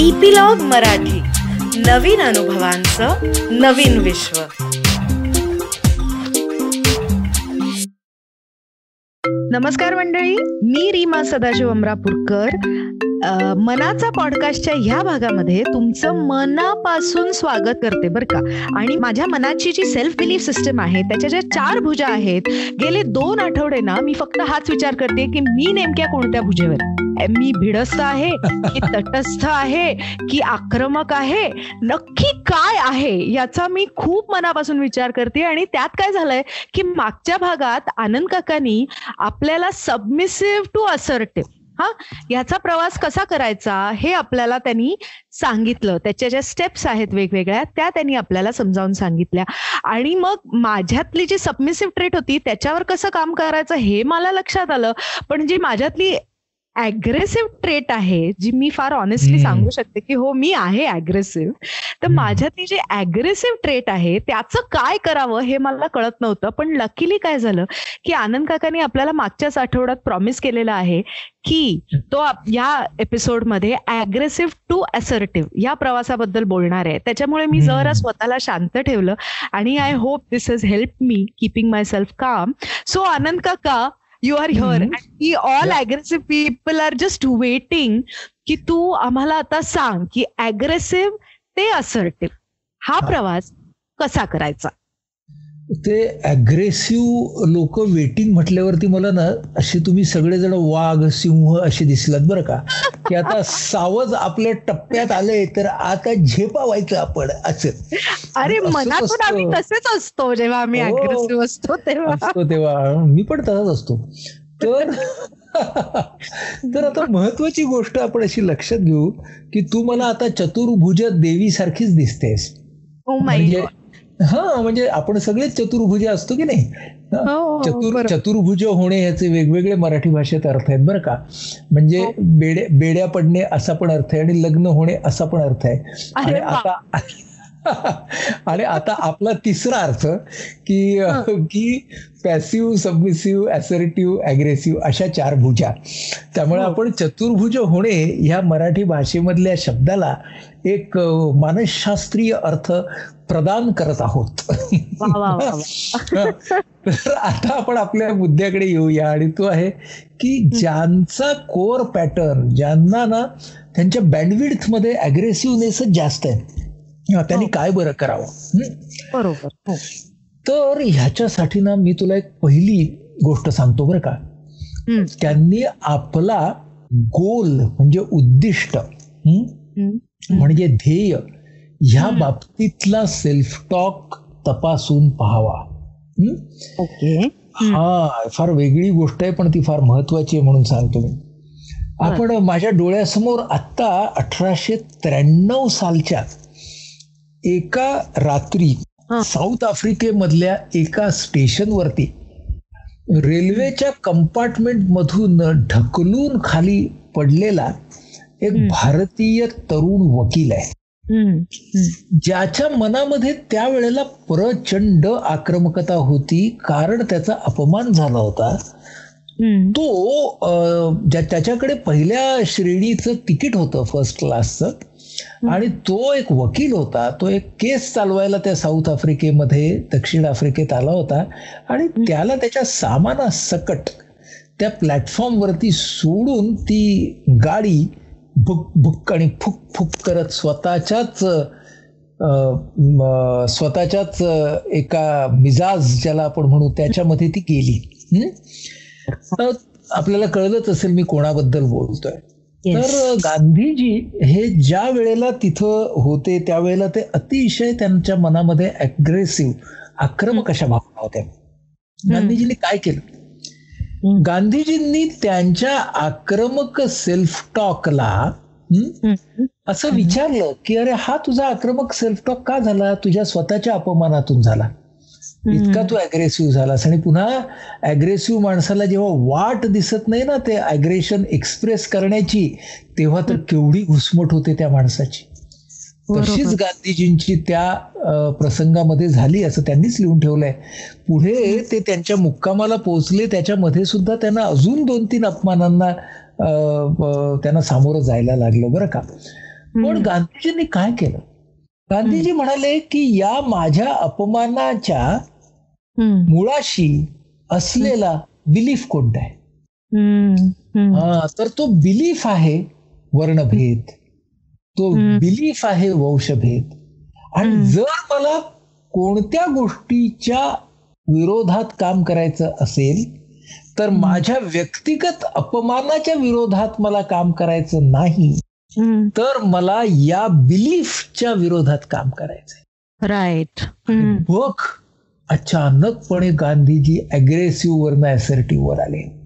Epilogue Marathi. नवीन अनुभवांचं नवीन विश्व. नमस्कार मंडळी मी रीमा सदाशिव अमरापूरकर. मनाचा पॉडकास्टच्या ह्या भागामध्ये तुमचं मनापासून स्वागत करते बरं का. आणि माझ्या मनाची जी सेल्फ बिलीफ सिस्टम आहे त्याच्या ज्या चार भुजा आहेत गेले दोन आठवडे ना मी फक्त हाच विचार करते की मी नेमक्या कोणत्या भुजेवर आहे? मी भिडस्त आहे की तटस्थ आहे की आक्रमक आहे नक्की काय आहे याचा मी खूप मनापासून विचार करते. आणि त्यात काय झालंय की मागच्या भागात आनंद काकांनी आपल्याला सबमिसिव्ह टू असर्टिव्ह हा? याचा प्रवास कसा करायचा हे आपल्याला त्यांनी सांगितलं. त्याच्या ज्या स्टेप्स आहेत वेगवेगळ्या त्या त्यांनी आपल्याला समजावून सांगितल्या. आणि मग माझ्यातली जी सबमिसिव्ह ट्रेट होती त्याच्यावर कसं काम करायचं हे मला लक्षात आलं. पण जी माझ्यातली अग्रेसिव्ह ट्रेट आहे जी मी फार ऑनेस्टली. सांगू शकते की हो मी आहे अग्रेसिव्ह तर. माझ्यातली जी अग्रेसिव्ह ट्रेट आहे त्याचं काय करावं हे मला कळत नव्हतं पण लकीली काय झालं की आनंद काकांनी आपल्याला मागच्याच आठवड्यात प्रॉमिस केलेलं आहे की तो या एपिसोडमध्ये अग्रेसिव्ह टू असर्टिव्ह या प्रवासाबद्दल बोलणार आहे त्याच्यामुळे मी जरा. स्वतःला शांत ठेवलं आणि I hope this is help me keeping myself काम सो आनंद काका यू आर हिअर. की all aggressive people are just waiting की तू आम्हाला आता सांग की अग्रेसिव्ह ते असर्टिव्ह हा. प्रवास कसा करायचा ते अग्रेसिव्ह लोक वेटिंग म्हटल्यावरती मला ना असे तुम्ही सगळेजण वाघ सिंह असे दिसलात बरं का. की आता सावज आपल्या टप्प्यात आले तर आता झेपावायचं आपण असं. अरे मनातून आम्ही. तसेच असतो जेव्हा आम्ही हो. अग्रेसिव्ह असतो तेव्हा. असतो तेव्हा. मी पण तसाच असतो. तर तर आता महत्वाची गोष्ट आपण अशी लक्षात घेऊ की तू मला आता चतुर्भुज देवी सारखीच दिसतेस म्हणजे हा म्हणजे आपण सगळेच चतुर्भुज असतो की नाही हा? हो, चतुर. चतुर्भुज होणे याचे वेगवेगळे मराठी भाषेत अर्थ आहेत बरं का म्हणजे हो. बेड्या बेड्या पडणे असा पण अर्थ आहे आणि लग्न होणे असा पण अर्थ आहे आणि. आता आणि आता आपला तिसरा अर्थ की की पॅसिव्ह सबमिसिव्ह असर्टिव्ह अग्रेसिव्ह अशा चार भुजा त्यामुळे हो. आपण चतुर्भुज होणे ह्या मराठी भाषेमधल्या शब्दाला एक मानसशास्त्रीय अर्थ प्रदान करत आहोत. तर आता आपण आपल्या मुद्द्याकडे येऊया आणि तो आहे की ज्यांचा कोर पॅटर्न ज्यांना ना त्यांच्या बँडविड्थमध्ये अग्रेसिव्हनेसच जास्त आहे त्यांनी हो. काय बरं करावं? बरोबर हो. तर ह्याच्यासाठी ना मी तुला एक पहिली गोष्ट सांगतो बरं का. त्यांनी आपला गोल म्हणजे उद्दिष्ट म्हणजे ध्येय ह्या. बाबतीतला सेल्फ टॉक तपासून पाहावा. हं? ओके. हा फार वेगळी गोष्ट आहे पण ती फार महत्वाची आहे म्हणून सांगतो मी. आपण माझ्या डोळ्यासमोर आत्ता अठराशे त्र्याण्णव सालच्या एका रात्री. साऊथ आफ्रिकेमधल्या एका स्टेशनवरती रेल्वेच्या कंपार्टमेंट मधून ढकलून खाली पडलेला एक. भारतीय तरुण वकील आहे. ज्याच्या मनामध्ये त्यावेळेला प्रचंड आक्रमकता होती कारण त्याचा अपमान झाला होता. तो त्याच्याकडे पहिल्या श्रेणीचं तिकीट होतं फर्स्ट क्लासचं आणि तो एक वकील होता. तो एक केस चालवायला त्या साऊथ आफ्रिकेमध्ये दक्षिण आफ्रिकेत आला होता. आणि त्याला त्याच्या सामाना सकट त्या प्लॅटफॉर्मवरती सोडून ती गाडी भुक भुक आणि फुक फुक करत स्वतःच्याच स्वतःच्याच एका मिजाज ज्याला आपण म्हणू त्याच्यामध्ये ती गेली. आपल्याला कळलंच असेल मी कोणाबद्दल बोलतोय. Yes. तर गांधीजी हे ज्या वेळेला तिथं होते त्यावेळेला ते अतिशय त्यांच्या मनामध्ये अग्रेसिव्ह आक्रमक अशा भावना होत्या. गांधीजींनी काय केलं. गांधीजींनी त्यांच्या आक्रमक सेल्फ टॉकला असं विचारलं की अरे हा तुझा आक्रमक सेल्फ टॉक का झाला? तुझ्या स्वतःच्या अपमानातून झाला. इतका तू अग्रेसिव्ह झालास आणि पुन्हा अग्रेसिव्ह माणसाला जेव्हा वाट दिसत नाही ना ते अग्रेशन एक्सप्रेस करण्याची तेव्हा तर केवढी घुसमट होते त्या माणसाची. तशीच गांधीजींची त्या प्रसंगामध्ये झाली असं त्यांनीच लिहून ठेवलंय. पुढे ते त्यांच्या मुक्कामाला पोहोचले त्याच्यामध्ये सुद्धा त्यांना अजून दोन तीन अपमानांना त्यांना सामोरं जायला लागलं बरं का. पण गांधीजींनी काय केलं? गांधीजी म्हणाले की या माझ्या अपमानाच्या मुळाशी असलेला बिलीफ कोणता आहे? हा तर तो बिलीफ आहे वर्णभेद. तो बिलीफ आहे वंशभेद. आणि जर मला कोणत्या गोष्टीच्या विरोधात काम करायचं असेल तर माझ्या व्यक्तिगत अपमानाच्या विरोधात मला काम करायचं नाही तर मला या बिलीफच्या विरोधात काम करायचंय. राईट बघ अचानकपणे गांधीजी अग्रेसिव्ह वरनं असर्टिव्ह वर आले.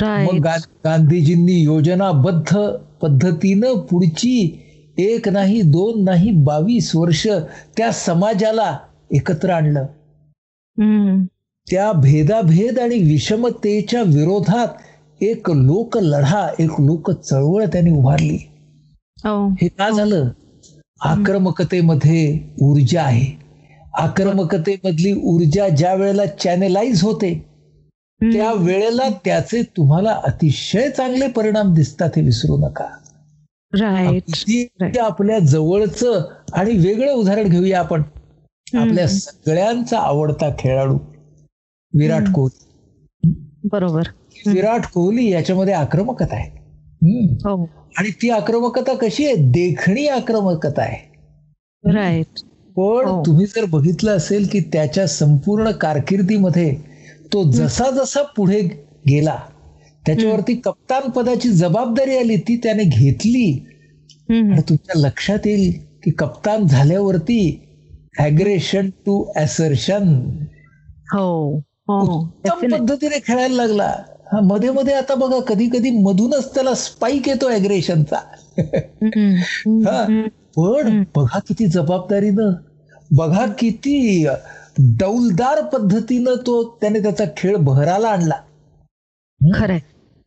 मग गांधीजींनी योजनाबद्ध पद्धतीनं पुढची एक नाही दोन नाही बावीस वर्ष त्या समाजाला एकत्र आणलं. त्या भेदाभेद आणि विषमतेच्या विरोधात एक लोक लढा एक लोक चळवळ त्यांनी उभारली. हे. का झालं? आक्रमकतेमध्ये ऊर्जा आहे. आक्रमकतेमधली ऊर्जा ज्या वेळेला चॅनेलाइज होते त्या वेळेला त्याचे तुम्हाला अतिशय चांगले परिणाम दिसतात हे विसरू नका. आपल्या जवळचं आणि वेगळं उदाहरण घेऊया आपण. आपल्या सगळ्यांचा आवडता खेळाडू विराट कोहली. बरोबर. विराट कोहली याच्यामध्ये आक्रमकता आहे. आणि ती आक्रमकता कशी आहे? देखणी आक्रमकता आहे. राईट पण तुम्ही जर बघितलं असेल की त्याच्या संपूर्ण कारकिर्दीमध्ये तो जसा जसा पुढे गेला त्याच्यावरती कप्तान पदाची जबाबदारी आली ती त्याने घेतली. आणि तुमच्या लक्षात येईल की कप्तान झाल्यावरती अग्रेशन टू असर्शन हो उत्तम पद्धतीने खेळायला लागला. हा मध्ये मध्ये आता बघा कधी कधी मधूनच त्याला स्पाईक येतो अग्रेशनचा पण बघा किती जबाबदारीनं बघा किती डौलदार पद्धतीनं तो त्याने त्याचा खेळ बहराला आणला.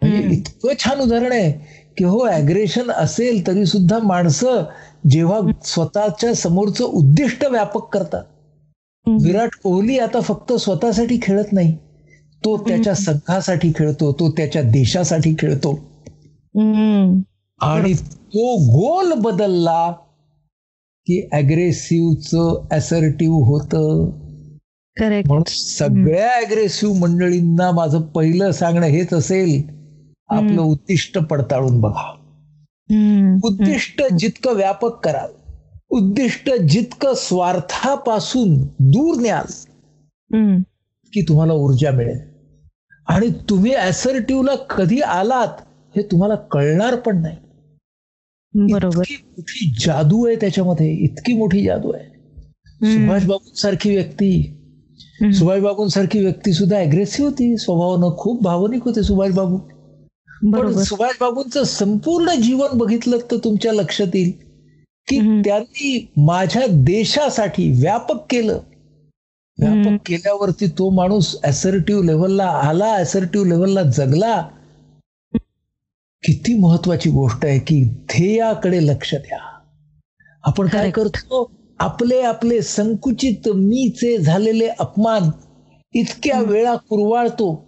म्हणजे इतकं छान उदाहरण आहे की हो अग्रेशन असेल तरी सुद्धा माणसं जेव्हा स्वतःच्या समोरचं उद्दिष्ट व्यापक करतात. विराट कोहली आता फक्त स्वतःसाठी खेळत नाही. तो त्याच्या संघासाठी खेळतो तो त्याच्या देशासाठी खेळतो. आणि तो गोल बदलला की अग्रेसिव्हच असर्टिव्ह होत. म्हणून सगळ्या अग्रेसिव्ह मंडळींना माझं पहिलं सांगणं हेच असेल आपलं उद्दिष्ट पडताळून बघा. उद्दिष्ट जितकं व्यापक कराल उद्दिष्ट जितकं स्वार्थापासून दूर न्याल की तुम्हाला ऊर्जा मिळेल. आणि तुम्ही असर्टिव्हला कधी आलात हे तुम्हाला कळणार पण नाही. बरोबर. मोठी जादू आहे त्याच्यामध्ये इतकी मोठी जादू आहे. सुभाष बाबू सारखी व्यक्ती सुभाष बाबूंसारखी व्यक्ती सुद्धा अग्रेसिव्ह होती. स्वभावानं खूप भावनिक होते सुभाष बाबू. पण सुभाष बाबूंचं संपूर्ण जीवन बघितलं तर तुमच्या लक्षात येईल की त्यांनी माझ्या देशासाठी व्यापक केलं. व्यापक केल्यावरती तो माणूस असर्टिव्ह लेवलला आला असर्टिव्ह लेवलला जगला. किती महत्वाची गोष्ट आहे की ध्येयाकडे लक्ष द्या. आपण काय करतो? आपले आपले संकुचित मीचे झालेले अपमान इतक्या वेळा कुरवाळतो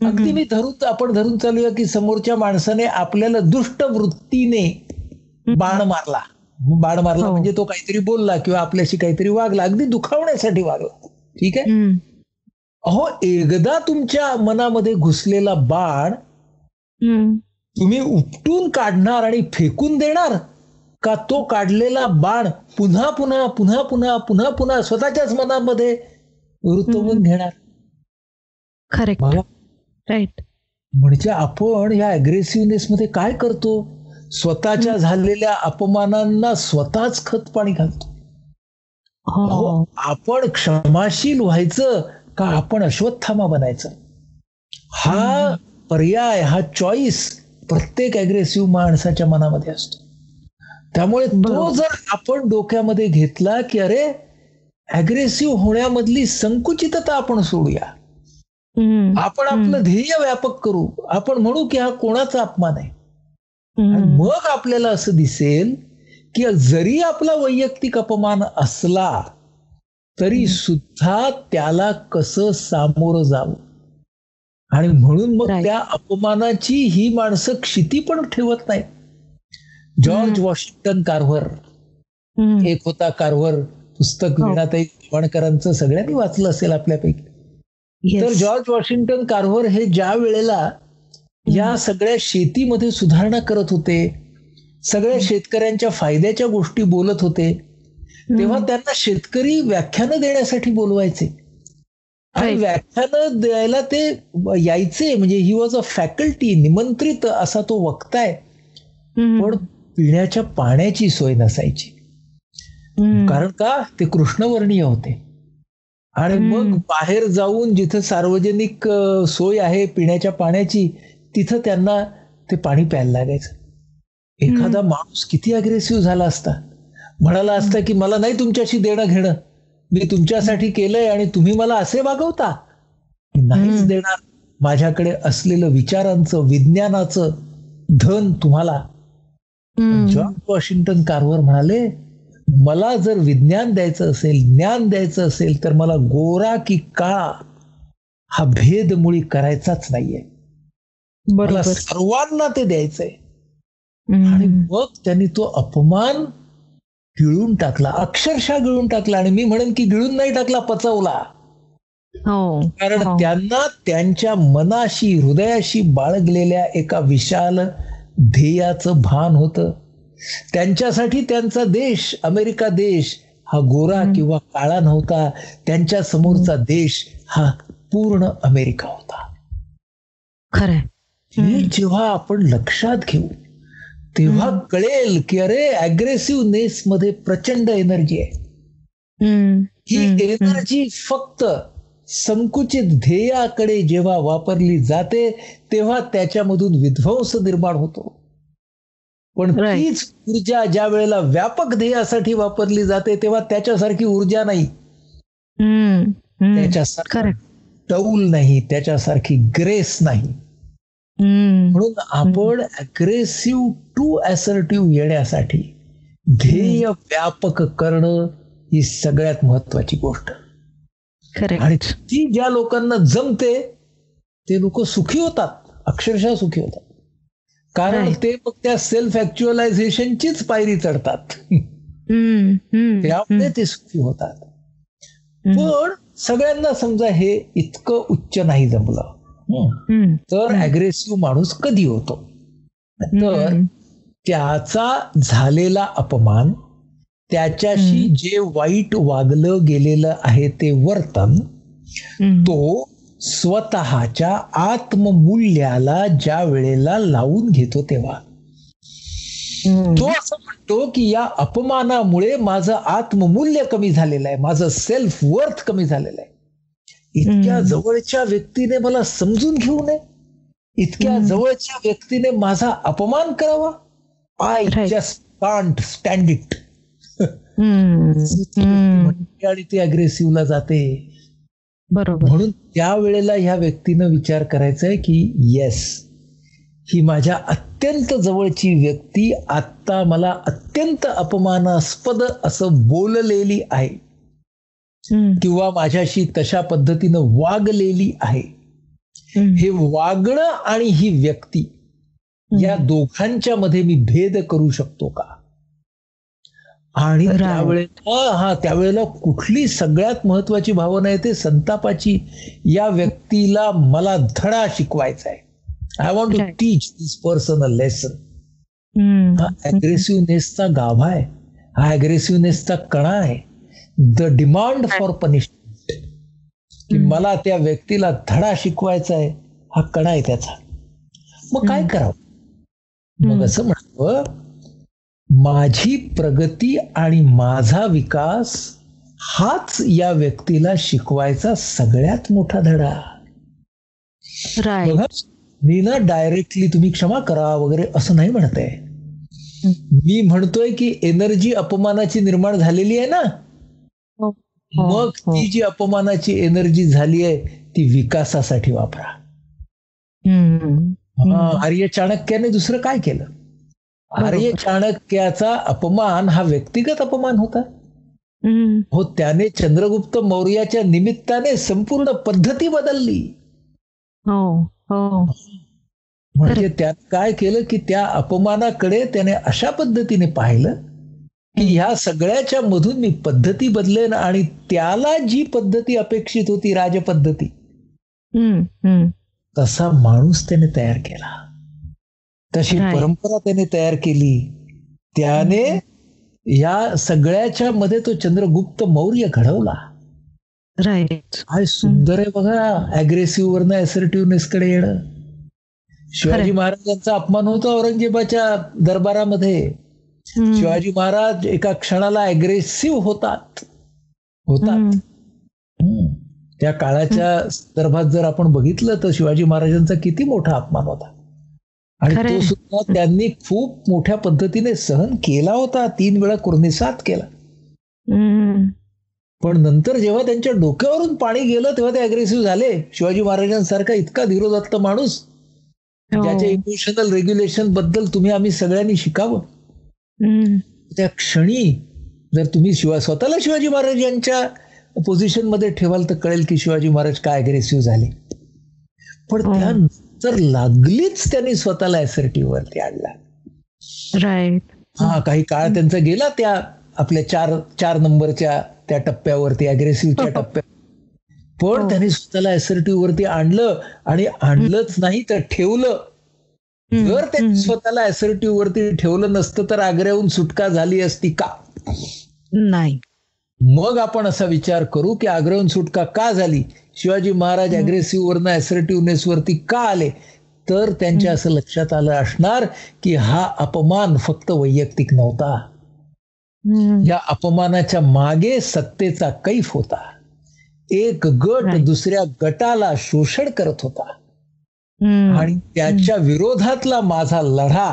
अगदी मी धरून आपण धरून चालूया की समोरच्या माणसाने आपल्याला दुष्ट वृत्तीने बाण मारला. बाण मारला म्हणजे तो काहीतरी बोलला किंवा आपल्याशी काहीतरी वागला. अगदी दुखावण्यासाठी वागला. ठीक आहे? अहो एकदा तुमच्या मनामध्ये घुसलेला बाण तुम्ही उपटून काढणार आणि फेकून देणार? का तो काढलेला बाण पुन्हा पुन्हा पुन्हा पुन्हा पुन्हा पुन्हा स्वतःच्याच मनामध्ये रुतवून घेणार? खरे राईट म्हणजे आपण या अग्रेसिव्हनेस मध्ये काय करतो? स्वतःच्या झालेल्या अपमानांना स्वतःच खत पाणी घालतो. आपण क्षमाशील व्हायचं का आपण अश्वत्थामा बनायचं? हा पर्याय हा चॉईस प्रत्येक अग्रेसिव्ह माणसाच्या मनामध्ये असतो. त्यामुळे तो जर आपण डोक्यामध्ये घेतला की अरे अग्रेसिव्ह होण्यामधली संकुचितता आपण सोडूया. आपण आपलं ध्येय व्यापक करू. आपण म्हणू की हा कोणाचा अपमान आहे? मग आपल्याला असं दिसेल की जरी आपला वैयक्तिक अपमान असला तरी सुद्धा त्याला कसं सामोरं जावं? आणि म्हणून मग त्या अपमानाची ही माणसं क्षिती पण ठेवत नाही जॉर्ज वॉशिंग्टन कार्व्हर. एक होता कार्व्हर पुस्तक हो. वीणाताई चव्हाणकरांचं सगळ्यांनी वाचलं असेल आपल्यापैकी. तर जॉर्ज वॉशिंग्टन कार्व्हर हे ज्या वेळेला या सगळ्या शेतीमध्ये सुधारणा करत होते सगळ्या शेतकऱ्यांच्या फायद्याच्या गोष्टी बोलत होते तेव्हा त्यांना शेतकरी व्याख्यानं देण्यासाठी बोलवायचे. आणि. व्याख्यानं द्यायला ते यायचे म्हणजे ही वॉज अ फॅकल्टी निमंत्रित असा तो वक्ता आहे हम्म. पण पिण्याच्या पाण्याची सोय नसायची. कारण का? ते कृष्णवर्णीय होते. आणि. मग बाहेर जाऊन जिथं सार्वजनिक सोय आहे पिण्याच्या पाण्याची तिथं त्यांना ते पाणी प्यायला लागायचं. एखादा माणूस किती अग्रेसिव्ह झाला असता. म्हणाला असता की मला नाही तुमच्याशी देणं घेणं मी तुमच्यासाठी केलंय आणि तुम्ही मला असे वागवता नाहीच. देणार माझ्याकडे असलेलं विचारांचं विज्ञानाचं धन तुम्हाला. जॉर्ज वॉशिंग्टन कार्वर म्हणाले मला जर विज्ञान द्यायचं असेल ज्ञान द्यायचं असेल तर मला गोरा की काळा हा भेद मुळी करायचाच नाहीये मला सर्वांना ते द्यायचंय आणि. मग त्यांनी तो अपमान गिळून टाकला अक्षरशः गिळून टाकला आणि मी म्हणेन की गिळून नाही टाकला पचवला. हो. कारण हो. त्यांना त्यांच्या मनाशी हृदयाशी बाळगलेल्या एका विशाल ध्येयाचं भान होतं. त्यांच्यासाठी त्यांचा देश अमेरिका देश हा गोरा किंवा काळा नव्हता. त्यांच्या समोरचा देश हा पूर्ण अमेरिका होता. खरंय. हे जेव्हा आपण लक्षात घेऊ तेव्हा कळेल की अरे अग्रेसिव्हनेस मध्ये प्रचंड एनर्जी आहे. ही. एनर्जी फक्त संकुचित ध्येयाकडे जेव्हा वापरली जाते तेव्हा त्याच्यामधून विध्वंस निर्माण होतो पण. तीच ऊर्जा ज्या वेळेला व्यापक ध्येयासाठी वापरली जाते तेव्हा त्याच्यासारखी ऊर्जा नाही. त्याच्यासारखी. टौल नाही त्याच्यासारखी ग्रेस नाही. म्हणून आपण अग्रेसिव्ह टू असर्टिव्ह येण्यासाठी ध्येय व्यापक करणं ही सगळ्यात महत्वाची गोष्ट. आणि ती ज्या लोकांना जमते ते लोक सुखी होतात अक्षरशः सुखी होतात कारण. ते मग त्या सेल्फ ऍक्च्युअलायझेशनचीच पायरी चढतात. त्यामुळे ते सुखी होतात पण सगळ्यांना समजा हे इतकं उच्च नाही जमलं हं. तर अग्रेसिव्ह माणूस कधी होतो तर. त्याचा झालेला अपमान त्याच्याशी जे वाईट वागलं गेलेलं आहे ते वर्तन. तो स्वतःच्या आत्ममूल्याला ज्या वेळेला लावून घेतो तेव्हा. तो असं म्हणतो की या अपमानामुळे माझं आत्ममूल्य कमी झालेलं आहे माझं सेल्फ वर्थ कमी झालेलं आहे इतक्या. जवळच्या व्यक्तीने मला समजून घेऊ नये इतक्या. जवळच्या व्यक्तीने माझा अपमान करावा I. Just can't stand it. आणि ती अग्रेसिव्हला जाते बरोबर म्हणून त्या वेळेला ह्या व्यक्तीनं विचार करायचा आहे की येस ही माझ्या अत्यंत जवळची व्यक्ती आत्ता मला अत्यंत अपमानास्पद असं बोललेली आहे. किंवा माझ्याशी तशा पद्धतीनं वागलेली आहे. हे वागणं आणि ही व्यक्ती या दोघांच्या मध्ये मी भेद करू शकतो का? आणि. त्यावेळेला हा त्यावेळेला कुठली सगळ्यात महत्वाची भावना आहे ते संतापाची या व्यक्तीला मला धडा शिकवायचा आहे I want to. Teach this person a lesson. हा अग्रेसिव्हनेसचा गाभा आहे. हा अग्रेसिव्हनेसचा कणा आहे. द डिमांड फॉर पनिशमेंट की. मला त्या व्यक्तीला धडा शिकवायचा आहे हा कणा आहे त्याचा. मग काय करावं? मग. असं म्हणतो माझी प्रगती आणि माझा विकास हाच या व्यक्तीला शिकवायचा सगळ्यात मोठा धडा बघा मी ना डायरेक्टली तुम्ही क्षमा करा वगैरे असं नाही म्हणत आहे मी म्हणतोय की एनर्जी अपमानाची निर्माण झालेली आहे ना हो. मग हो. ती जी अपमानाची एनर्जी झाली आहे ती विकासासाठी वापरा. हा, आर्य चाणक्याने दुसरं काय केलं? आर्य. चाणक्याचा अपमान हा व्यक्तिगत अपमान होता. हो. त्याने चंद्रगुप्त मौर्याच्या निमित्ताने संपूर्ण पद्धती बदलली. हो हो. म्हणजे त्यात काय केलं की त्या अपमानाकडे त्याने अशा पद्धतीने पाहिलं की ह्या सगळ्याच्या मधून मी पद्धती बदलेन आणि त्याला जी पद्धती अपेक्षित होती राजपद्धती. तसा माणूस त्याने तयार केला. तशी. परंपरा त्याने तयार केली. त्याने या सगळ्याच्या मध्ये तो चंद्रगुप्त मौर्य घडवला. राईट काय सुंदर आहे बघा अग्रेसिव्ह वरनं assertiveness कडे येणं. शिवाजी. महाराजांचा अपमान होता औरंगजेबाच्या दरबारामध्ये. शिवाजी महाराज एका क्षणाला अग्रेसिव्ह होतात. होतात. त्या काळाच्या संदर्भात जर आपण बघितलं तर शिवाजी महाराजांचा किती मोठा अपमान होता आणि. तो सुद्धा त्यांनी खूप मोठ्या पद्धतीने सहन केला होता तीन वेळा कुर्निसात केला. पण नंतर जेव्हा त्यांच्या डोक्यावरून पाणी गेलं तेव्हा ते अग्रेसिव्ह झाले शिवाजी महाराजांसारखा इतका धीरोदत्त माणूस हो. ज्याच्या इमोशनल रेग्युलेशनबद्दल तुम्ही आम्ही सगळ्यांनी शिकावं. त्या क्षणी जर तुम्ही शिवा स्वतःला शिवाजी महाराज यांच्या पोझिशनमध्ये ठेवाल तर कळेल की शिवाजी महाराज काय अग्रेसिव्ह झाले. पण हो. त्यानंतर लागलीच त्यांनी स्वतःला असर्टिव्ह वरती आणला. राईट हा काही काळ त्यांचा गेला त्या आपल्या चार चार नंबरच्या त्या टप्प्यावरती अग्रेसिव्हच्या हो. टप्प्यात पण हो. त्यांनी स्वतःला असर्टिव्ह वरती आणलं आणि आणलंच नाही तर ठेवलं. जर त्यांनी. स्वतःला असर्टिव्ह वरती ठेवलं नसतं तर आग्र्याहून सुटका झाली असती का? नाही. मग आपण असा विचार करू की आग्रहून सुटका का झाली शिवाजी महाराज अग्रेसिव्ह वरनं असर्टिव्हनेस वरती का आले तर त्यांच्या असं लक्षात आलं असणार की हा अपमान फक्त वैयक्तिक नव्हता. या अपमानाच्या मागे सत्तेचा कैफ होता एक गट. दुसऱ्या गटाला शोषण करत होता. आणि त्याच्या विरोधातला माझा लढा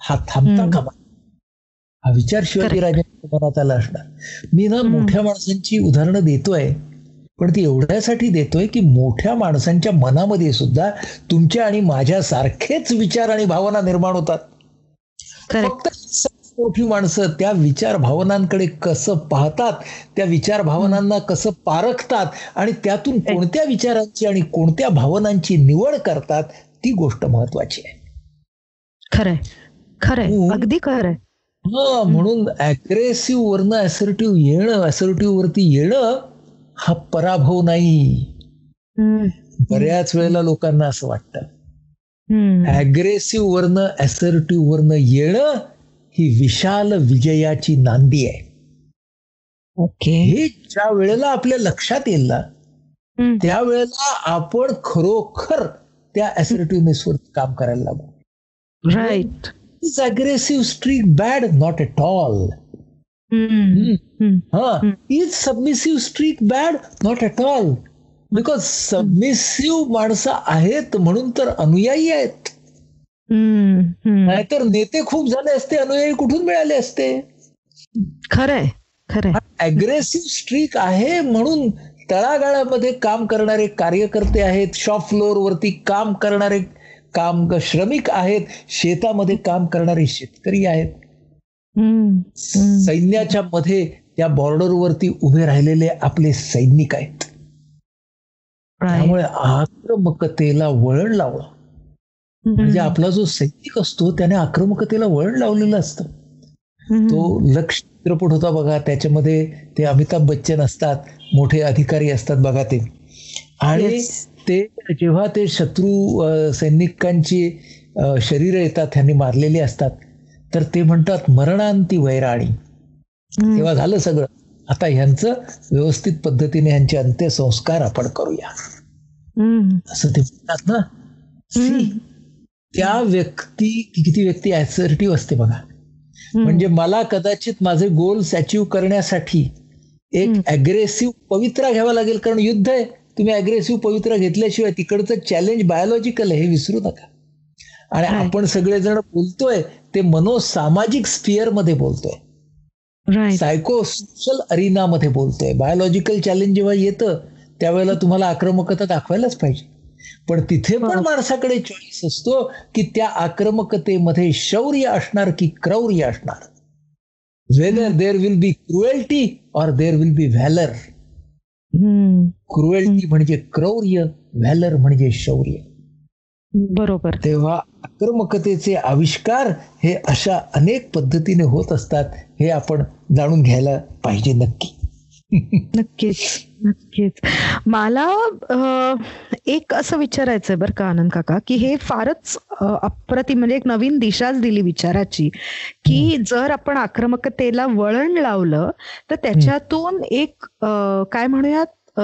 हा थांबता. कामा हा विचार शिवाजी राजांच्या मनात आला असणार. मी ना. मोठ्या माणसांची उदाहरणं देतोय पण ती एवढ्यासाठी देतोय की मोठ्या माणसांच्या मनामध्ये सुद्धा तुमच्या आणि माझ्या सारखेच विचार आणि भावना निर्माण होतात. फक्त मोठी माणसं त्या विचार भावनांकडे कसं पाहतात त्या विचार भावनांना कसं पारखतात आणि त्यातून कोणत्या विचारांची आणि कोणत्या भावनांची निवड करतात ती गोष्ट महत्वाची आहे. खरंय. खरंय. अगदी खरंय. हा म्हणून अग्रेसिव्ह वरनं असर्टिव्ह येणं असर्टिव्ह वरती येणं हा पराभव नाही. बऱ्याच वेळेला लोकांना असं वाटतं. अग्रेसिव्ह वरनं असर्टिव्ह वरनं येणं ही विशाल विजयाची नांदी आहे ओके हे ज्या वेळेला आपल्या लक्षात येईल ना. त्यावेळेला आपण खरोखर त्या असर्टिव्हनेस वर काम करायला लागू right is aggressive streak bad not at all hmm. Hmm. हा हम्म. Is submissive streak bad not at all because submissive माणसं आहेत म्हणून तर अनुयायी आहेत हम्म. हम्म. नाहीतर नेते खूप झाले असते अनुयायी कुठून मिळाले असते खरंय खरंय अग्रेसिव्ह स्ट्रीक आहे म्हणून तळागाळामध्ये काम करणारे कार्यकर्ते आहेत शॉप फ्लोअर वरती काम करणारे काम श्रमिक आहेत शेतामध्ये काम करणारे शेतकरी आहेत. सैन्याच्या मध्ये त्या बॉर्डरवरती उभे राहिलेले आपले सैनिक आहेत. त्यामुळे आक्रमकतेला वळण लावलं म्हणजे. आपला जो सैनिक असतो त्याने आक्रमकतेला वळण लावलेलं असतं. तो लक्ष चित्रपट होता बघा त्याच्यामध्ये ते अमिताभ बच्चन असतात मोठे अधिकारी असतात बघा ते आणि. ते जेव्हा ते शत्रू सैनिकांची शरीर येतात त्यांनी मारलेली असतात तर ते म्हणतात मरणांती वैराणी. तेव्हा झालं सगळं आता ह्यांचं व्यवस्थित पद्धतीने ह्यांचे अंत्यसंस्कार आपण करूया. असं ते म्हणतात ना त्या व्यक्ती किती व्यक्ती ऍसर्टिव्ह असते बघा. म्हणजे मला कदाचित माझे गोल्स अचीव्ह करण्यासाठी एक. अग्रेसिव्ह पवित्रा घ्यावा लागेल कारण युद्ध आहे तुम्ही अग्रेसिव्ह पवित्रा घेतल्याशिवाय तिकडचं चॅलेंज बायोलॉजिकल आहे हे विसरू नका. आणि. आपण सगळेजण बोलतोय ते मनोसामाजिक स्पिअरमध्ये बोलतोय. सायको सोशल अरिनामध्ये बोलतोय. बायोलॉजिकल चॅलेंज जेव्हा येतं त्यावेळेला तुम्हाला आक्रमकता दाखवायलाच पाहिजे. पण तिथे पण बरोबर. माणसाकडे चॉईस असतो की त्या आक्रमकतेमध्ये शौर्य असणार की क्रौर्य असणार. Whether there will be cruelty or there will be valour. Cruelty म्हणजे क्रौर्य व्हॅलर म्हणजे शौर्य. बरोबर. तेव्हा आक्रमकतेचे आविष्कार हे अशा अनेक पद्धतीने होत असतात हे आपण जाणून घ्यायला पाहिजे नक्की. नक्कीच नक्कीच. मला एक असं विचारायचंय बरं का आनंद काका की हे फारच अप्रतिम म्हणजे एक नवीन दिशाच दिली विचाराची की जर आपण आक्रमकतेला वळण लावलं तर त्याच्यातून एक काय म्हणूयात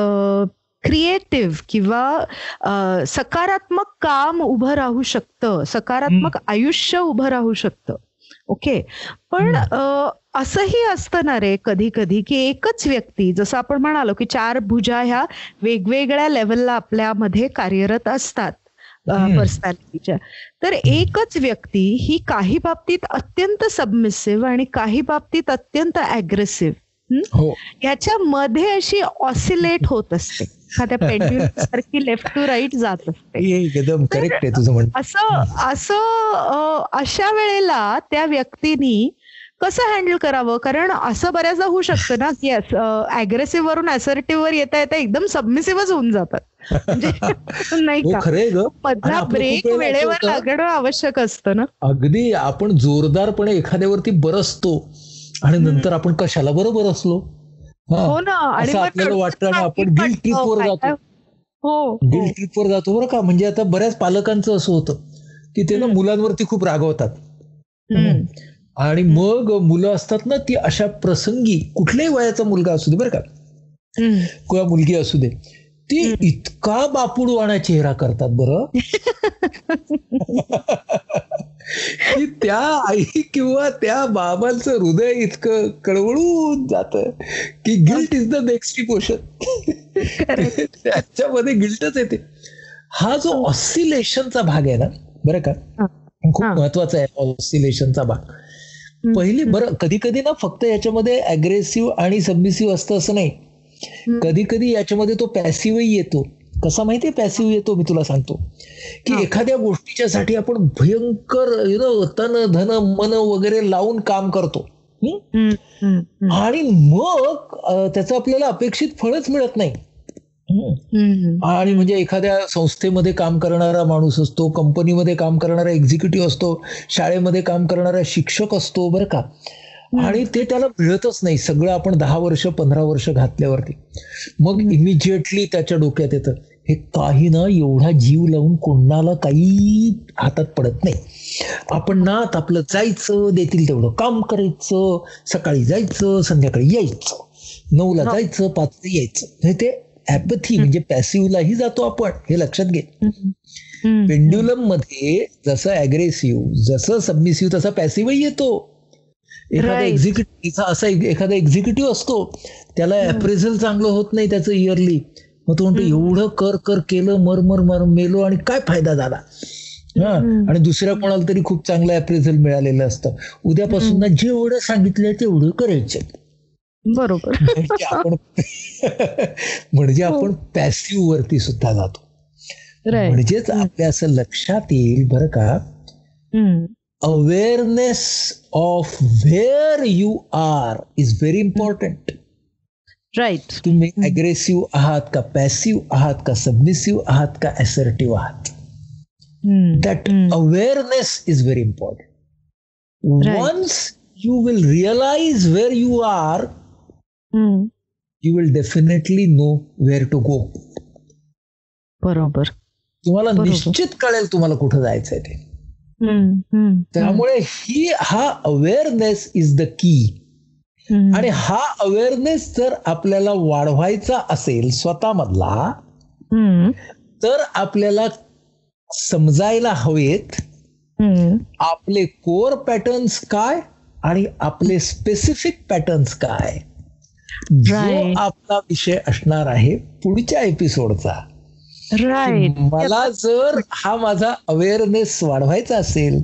क्रिएटिव्ह किंवा सकारात्मक काम उभं राहू शकतं सकारात्मक आयुष्य उभं राहू शकतं. ओके. पण असंही असतं ना रे कधी कधी की एकच व्यक्ती जसं आपण म्हणालो की चार भुजा ह्या वेगवेगळ्या लेवलला आपल्यामध्ये कार्यरत असतात पर्सनॅलिटीच्या तर एकच व्यक्ती ही काही बाबतीत अत्यंत सबमिसिव्ह आणि काही बाबतीत अत्यंत अग्रेसिव्ह हो. ह्याच्यामध्ये अशी ऑसिलेट होत असते. एखाद्या पेंड्युल सारखी लेफ्ट टू राईट जात असते. एकदम करेक्ट आहे तुझं असं असं अशा वेळेला त्या व्यक्तीनी कसं हँडल करावं? कारण असं बऱ्याचदा होऊ शकतं ना की अग्रेसिव्ह वरून असर्टिव्ह वर येता येता एकदम सबमिसिव्हच होऊन जातात. म्हणजे नाही हो, का? मधला ब्रेक वेळेवर लागणं आवश्यक असतं ना. अगदी आपण जोरदारपणे एखाद्यावरती बरसतो आणि नंतर आपण कशाला बरोबर असलो? हो ना आणि आपल्याला वाटतं आपण गिल ट्रिपवर जातो. हो गिल हो. ट्रिपवर जातो. बरं का? म्हणजे आता बऱ्याच पालकांचं असं होतं की ते ना मुलांवरती खूप रागवतात. आणि मग मुलं असतात ना ती अशा प्रसंगी कुठल्याही वयाचा मुलगा असू दे बरं का? किंवा मुलगी असू दे ती इतका बापुडवाणा चेहरा करतात बरं. की त्या आई किंवा त्या बाबांचं हृदय इतकं कळवळून जात की guilt is the next emotion त्याच्यामध्ये गिल्टच येते. हा जो ऑसिलेशनचा भाग आहे ना बरं का? खूप महत्त्वाचा आहे ऑसिलेशनचा भाग. पहिली बरं कधी कधी ना फक्त याच्यामध्ये अग्रेसिव्ह आणि सबमिसिव्ह असतं असं नाही. कधी कधी याच्यामध्ये तो पॅसिव्हही येतो. कसा माहितीये पॅसिव्ह येतो मी तुला सांगतो. की एखाद्या गोष्टीच्यासाठी आपण भयंकर यु नो तन धन मन वगैरे लावून काम करतो. आणि मग त्याचं आपल्याला अपेक्षित फळच मिळत नाही. आणि म्हणजे एखाद्या संस्थेमध्ये काम करणारा माणूस असतो कंपनीमध्ये काम करणारा एक्झिक्युटिव्ह असतो शाळेमध्ये काम करणारा शिक्षक असतो बरं का? आणि ते त्याला मिळतच नाही. सगळं आपण दहा वर्ष पंधरा वर्ष घातल्यावरती. मग इमिजिएटली त्याच्या डोक्यात येतं. हे काही ना एवढा जीव लावून कोणाला काही हातात पडत नाही. आपण ना आपलं जायचं देतील तेवढं काम करायचं सकाळी जायचं संध्याकाळी यायचं. नऊला जायचं पाच यायचं. ते ऍपथी म्हणजे पॅसिव्हलाही जातो आपण हे लक्षात घे. पेंड्युलममध्ये जसं अग्रेसिव्ह जसं सबमिसिव्ह तसा पॅसिव्हही येतो. एखादा एक्झिक्युटिव्ह असा एखादा एक्झिक्युटिव्ह असतो त्याला अप्रेझल चांगलं होत नाही त्याचं इयरली मग तो म्हणतो एवढं कर कर केलं मर मर मर मेलो आणि काय फायदा झाला? हा. आणि दुसऱ्या कोणाला तरी खूप चांगलं अप्रेझल मिळालेलं असतं. उद्यापासून ना जेवढं सांगितलंय तेवढं करायचं. बरोबर. म्हणजे आपण म्हणजे आपण पॅसिव्ह वरती सुद्धा जातो. म्हणजेच आपल्या असं लक्षात येईल बरं का. Awareness of where you are is very important right तुम्ही अग्रेसिव्ह आहात का पॅसिव्ह आहात का सबमिसिव्ह आहात का असर्टिव्ह आहात that awareness is very important once you will realise where you are you will definitely know where to go बरोबर तुम्हाला निश्चित कळेल तुम्हाला कुठं जायचंय ते. त्यामुळे ही हा अवेअरनेस इज द की आणि हा अवेअरनेस जर आपल्याला वाढवायचा असेल स्वतःमधला तर आपल्याला समजायला हवेत आपले कोर पॅटर्न्स काय आणि आपले स्पेसिफिक पॅटर्न्स काय. जो आपला विषय असणार आहे पुढच्या एपिसोडचा मला जर हा माझा अवेअरनेस वाढवायचा असेल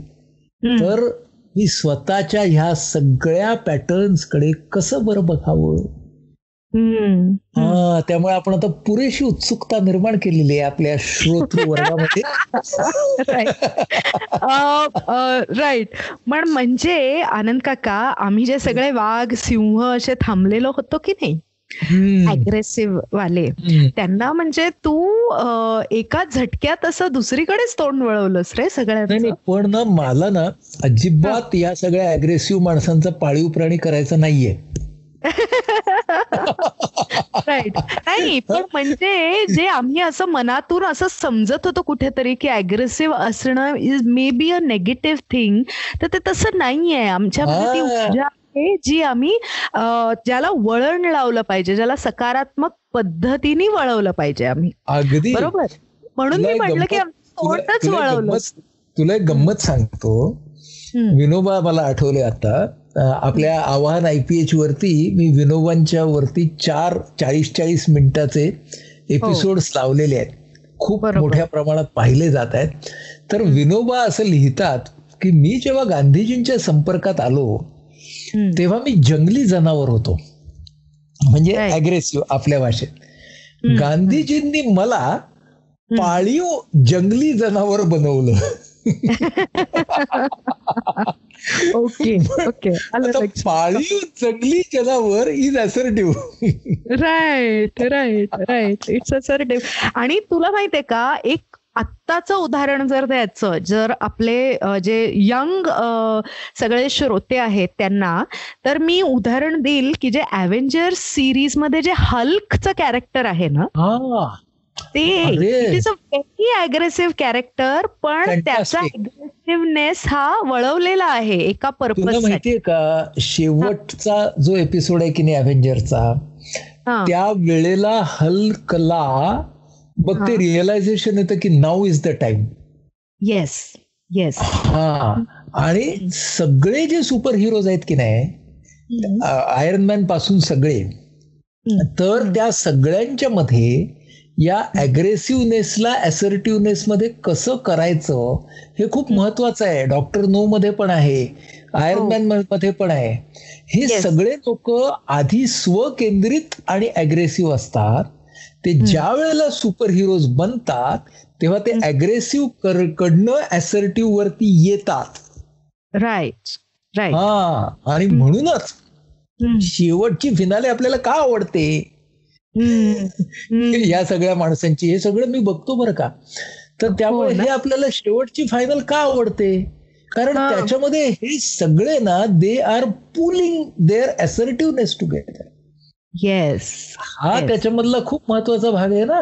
तर मी स्वतःच्या ह्या सगळ्या पॅटर्न्सकडे कसं बरं बघावं? हा त्यामुळे आपण आता पुरेशी उत्सुकता निर्माण केलेली आहे आपल्या श्रोतृ वर्गामध्ये. राईट पण म्हणजे आनंद काका आम्ही जे सगळे वाघ सिंह असे थांबलेलो होतो की नाही? अग्रेसिव्ह वाले. त्यांना म्हणजे तू एका झटक्यात असं दुसरीकडेच तोंड वळवलंस रे सगळ्यांना पण ना मला ना अजिबात या सगळ्या अग्रेसिव्ह माणसांचा पाळीव प्राणी करायचा नाहीये. राईट नाही पण म्हणजे जे आम्ही असं मनातून असं समजत होतो कुठेतरी की अग्रेसिव्ह असणं is maybe a negative thing तर ते तसं नाहीये. ऊर्जा आहे जी आम्ही ज्याला वळण लावलं पाहिजे ज्याला सकारात्मक पद्धतीने वळवलं पाहिजे आम्ही. अगदी. बरोबर? म्हणून मी म्हटलं की तोंडच वळवलं. तुला एक गंमत सांगतो. विनोबा मला आठवले आता. आपल्या आव्हान आय पी एच वरती मी विनोबांच्या वरती चार चाळीस चाळीस मिनिटाचे एपिसोड्स हो. लावलेले आहेत. खूप मोठ्या प्रमाणात पाहिले जात आहेत. तर विनोबा असं लिहितात की मी जेव्हा गांधीजींच्या संपर्कात आलो तेव्हा मी जंगली जनावर होतो. म्हणजे अग्रेसिव्ह आपल्या भाषेत. गांधीजींनी मला पाळीव जंगली जनावर बनवलं. Okay okay. पाळीव जंगली जनावर is assertive right right right it's assertive आणि तुला माहितीये का एक आत्ताचं उदाहरण जर द्यायचं जर आपले जे यंग सगळे श्रोते आहेत त्यांना तर मी उदाहरण देईल की जे अव्हेंजर्स सिरीजमध्ये जे हल्कचं कॅरेक्टर आहे ना ते is a very aggressive character पण त्याचा अग्रेसिव्हनेस हा वळवलेला आहे एका पर्पज माहितीये का शेवटचा जो एपिसोड आहे की नाही अव्हेंजरचा त्या वेळेला हल्कला बघ ते रिअलायझेशन येतं की now is the time yes yes हा. आणि सगळे जे सुपर हिरोज आहेत की नाही आयरन मॅनपासून सगळे तर त्या सगळ्यांच्या मध्ये या अग्रेसिव्हनेसला असर्टिव्हनेस मध्ये कसं करायचं हे खूप महत्वाचं आहे. डॉक्टर नो मध्ये पण आहे आयरन मॅनमध्ये पण आहे. हे सगळे लोक आधी स्वकेंद्रित आणि अग्रेसिव्ह असतात. ते ज्या वेळेला सुपर हिरोज बनतात तेव्हा ते अग्रेसिव्ह कडनं असर्टिव्ह वरती येतात. राईट राईट हा आणि म्हणूनच शेवटची फिनाले आपल्याला का आवडते? या सगळ्या माणसांची हे सगळं मी बघतो बरं का. तर त्यामुळे हो हे आपल्याला शेवटची फायनल का आवडते? कारण त्याच्यामध्ये हे सगळे ना they are pulling their assertiveness together yes हा त्याच्यामधला खूप महत्त्वाचा भाग आहे ना.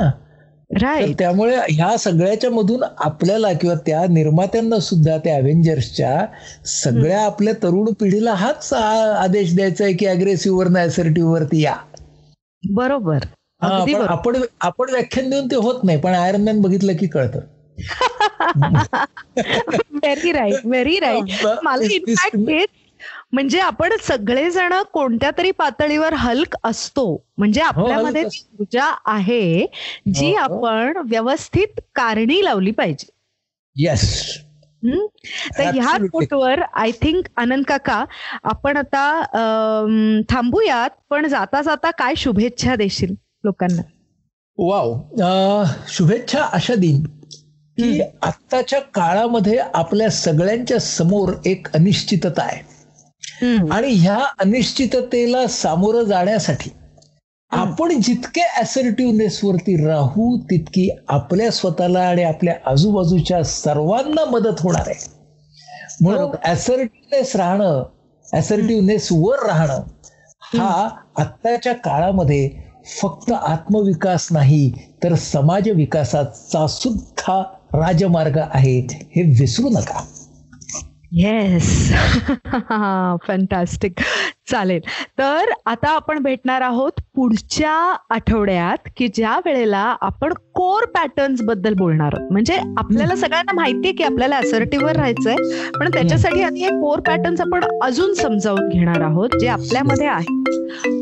राईट त्यामुळे ह्या सगळ्याच्या मधून आपल्याला किंवा त्या निर्मात्यांना सुद्धा त्या अव्हेंजर्सच्या सगळ्या आपल्या तरुण पिढीला हाच आदेश द्यायचा आहे की अग्रेसिव्ह वर असर्टिव्ह वरती या. बरोबर. आपण आपण व्याख्यान देऊन ते होत नाही पण आयरन मॅन बघितलं की कळतं. व्हेरी राईट व्हेरी राईट मला इनफॅक्ट म्हणजे आपण सगळेजण कोणत्या तरी पातळीवर हल्क असतो. म्हणजे हो, आपल्यामध्ये ऊर्जा आहे जी हो, हो. आपण व्यवस्थित कारणी लावली पाहिजे. येस तर ह्या नोटवर आय थिंक आनंद काका आपण आता थांबूयात पण जाता जाता काय शुभेच्छा देशील लोकांना? वाव शुभेच्छा अशा दिन की आत्ताच्या काळामध्ये आपल्या सगळ्यांच्या समोर एक अनिश्चितता आहे. आणि ह्या अनिश्चिततेला सामोरं जाण्यासाठी आपण जितके असर्टिव्हनेस वरती राहू तितकी आपल्या स्वतःला आणि आपल्या आजूबाजूच्या सर्वांना मदत होणार आहे. म्हणून असर्टिव्हनेस राहणं असर्टिव्हनेस वर राहणं हा आत्ताच्या काळामध्ये फक्त आत्मविकास नाही तर समाज विकासाचा सुद्धा राजमार्ग आहे. हे विसरू नका. येस फॅन्टॅस्टिक चालेल. तर आता आपण भेटणार आहोत पुढच्या आठवड्यात की ज्या वेळेला आपण कोर पॅटर्न्सबद्दल बोलणार आहोत. म्हणजे आपल्याला सगळ्यांना माहितीये की आपल्याला असर्टिव्हर राहायचंय पण त्याच्यासाठी आधी एक कोर पॅटर्न्स आपण अजून समजावून घेणार आहोत जे आपल्यामध्ये आहे.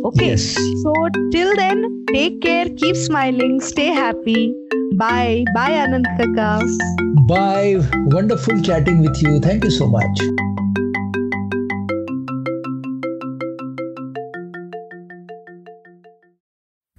Okay so till then take care keep smiling stay happy bye bye Anand काका bye wonderful chatting with you thank you so much